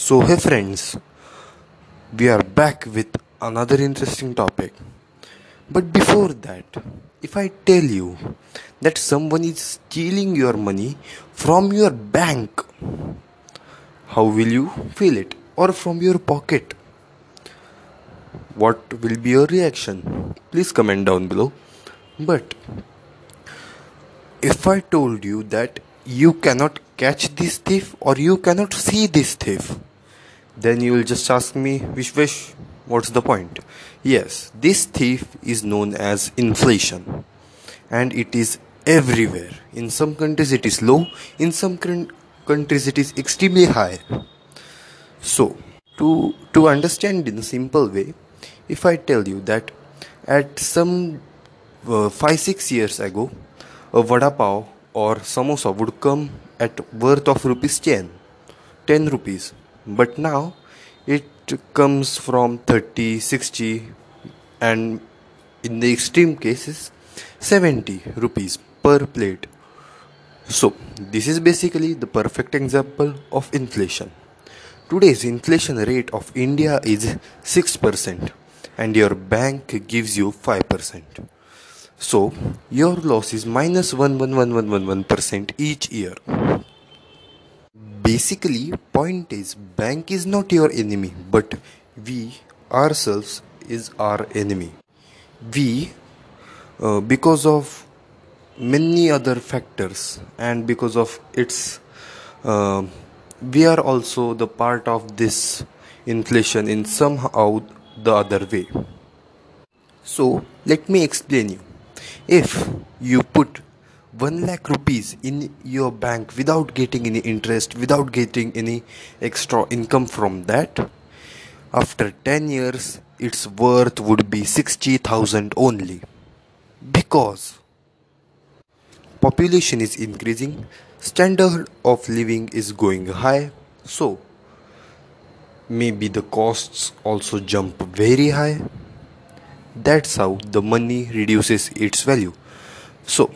So, hey friends, we are back with another interesting topic. But before that, if I tell you that someone is stealing your money from your bank, how will you feel it? Or from your pocket? What will be your reaction? Please comment down below. But if I told you that you cannot catch this thief or you cannot see this thief, then you will just ask me, Wish Wish, what's the point? Yes, this thief is known as inflation and it is everywhere. In some countries it is low, in some countries it is extremely high. So, to, to understand in a simple way, if I tell you that at some uh, 5 6 years ago, a vada pav or samosa would come at worth of rupees 10 10 rupees but now it comes from 30 60 and in the extreme cases 70 rupees per plate. So this is basically the perfect example of inflation. Today's inflation rate of india is 6% and your bank gives you 5% so your loss is minus 11111% each year. Basically, point is bank is not your enemy, but we ourselves is our enemy. We, uh, because of many other factors and because of its, uh, we are also the part of this inflation in somehow the other way. So let me explain you if you put 1 lakh rupees in your bank without getting any interest without getting any extra income from that after 10 years its worth would be 60000 only because population is increasing standard of living is going high so maybe the costs also jump very high that's how the money reduces its value. So,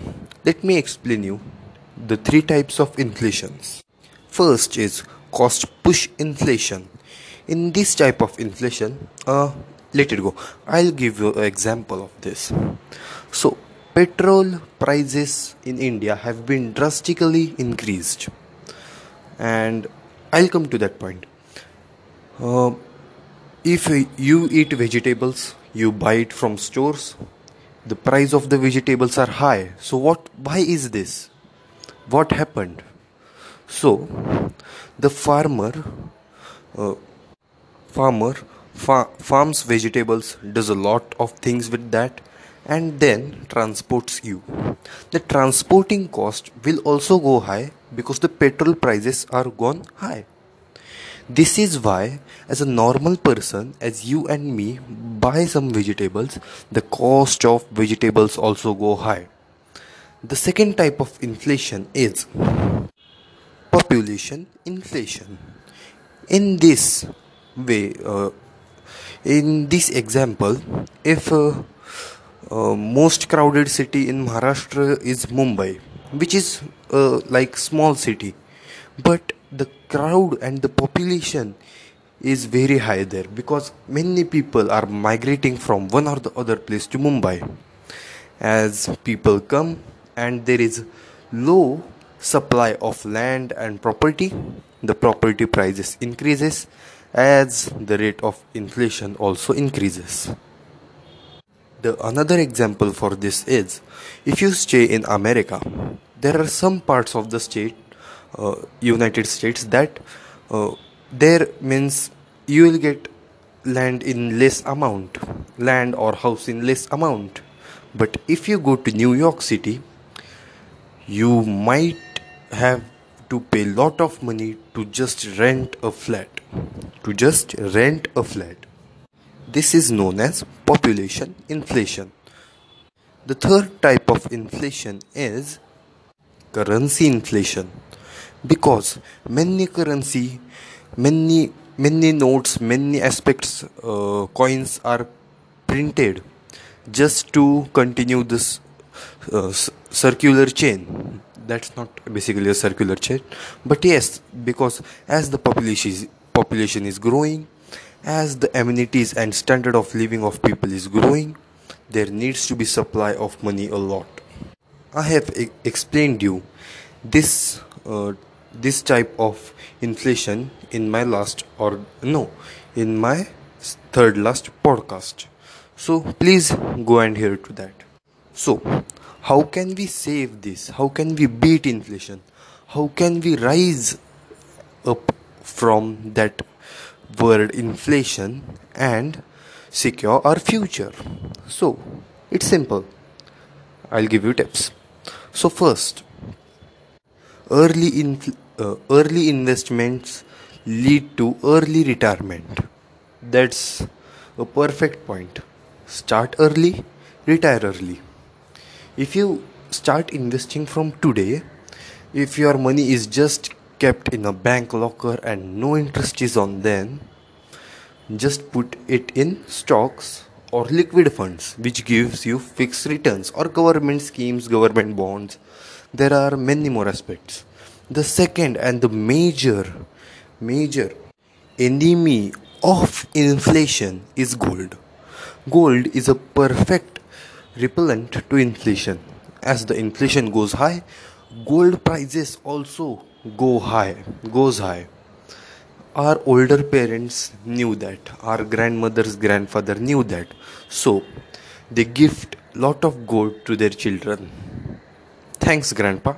let me explain you the three types of inflations. First is cost push inflation. In this type of inflation, uh, let it go. I'll give you an example of this. So, petrol prices in India have been drastically increased, and I'll come to that point. Uh, if you eat vegetables you buy it from stores the price of the vegetables are high. So what why is this? What happened? So the farmer uh, farmer fa- farms vegetables does a lot of things with that and then transports you. The transporting cost will also go high because the petrol prices are gone high this is why, as a normal person, as you and me buy some vegetables, the cost of vegetables also go high. The second type of inflation is population inflation. In this way, uh, in this example, if uh, uh, most crowded city in Maharashtra is Mumbai, which is uh, like small city, but the crowd and the population is very high there because many people are migrating from one or the other place to Mumbai. As people come and there is low supply of land and property, the property prices increases as the rate of inflation also increases. The another example for this is if you stay in America, there are some parts of the state United States that uh, there means you will get land in less amount land or house in less amount. But if you go to New York City you might have to pay lot of money to just rent a flat to just rent a flat. This is known as population inflation. The third type of inflation is currency inflation because many currency many many notes many aspects uh, coins are printed just to continue this uh, circular chain. That's not basically a circular chain. But yes because as the population is population is growing as the amenities and standard of living of people is growing there needs to be supply of money a lot. I have e- explained you this uh, this type of inflation in my last or no in my third last podcast. So please go and hear to that. So how can we save this? How can we beat inflation? How can we rise up from that word inflation and secure our future? So it's simple. I'll give you tips. So first early infl- uh, early investments lead to early retirement. That's a perfect point. Start early retire early. If you start investing from today if your money is just kept in a bank locker and no interest is on them just put it in stocks or liquid funds which gives you fixed returns or government schemes government bonds. There are many more aspects the second and the major major enemy of inflation is gold. Gold is a perfect repellent to inflation. As the inflation goes high gold prices also go high goes high. Our older parents knew that. Our grandmother's grandfather knew that. So they gift lot of gold to their children. Thanks grandpa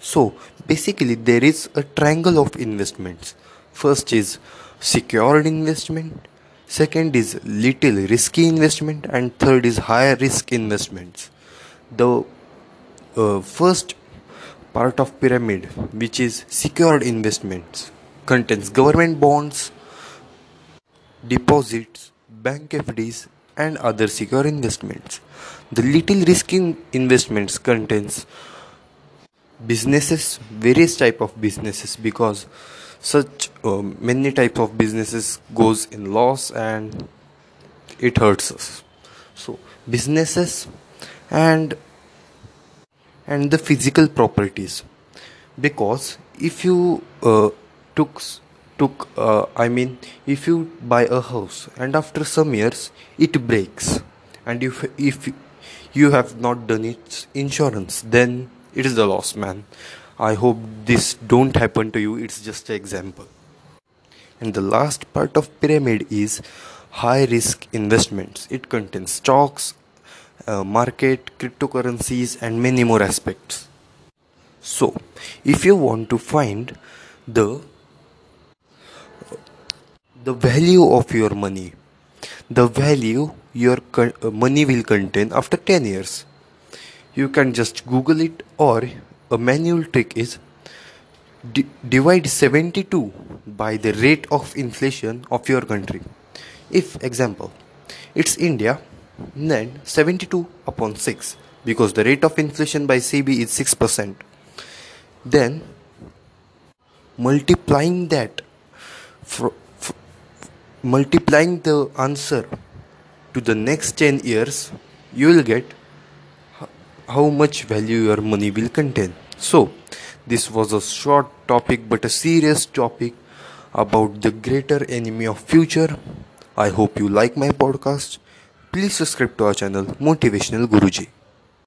so basically there is a triangle of investments first is secured investment second is little risky investment and third is higher risk investments the uh, first part of pyramid which is secured investments contains government bonds, deposits, bank FDs, and other secure investments. The little risky investments contains businesses, various type of businesses because such uh, many type of businesses goes in loss and it hurts us. So businesses and and the physical properties because if you uh, took took uh, i mean if you buy a house and after some years it breaks and if if you have not done its insurance then it is the loss man. I hope this don't happen to you. It's just an example. And the last part of pyramid is high risk investments. It contains stocks uh, market cryptocurrencies and many more aspects. So if you want to find the the value of your money the value your uh, money will contain after 10 years you can just google it or a manual trick is d- divide 72 by the rate of inflation of your country. If example it's india then 72 upon 6 because the rate of inflation by cb is 6% then multiplying that for multiplying the answer to the next 10 years you will get how much value your money will contain. So this was a short topic but a serious topic about the greater enemy of future. I hope you like my podcast. Please subscribe to our channel motivational guruji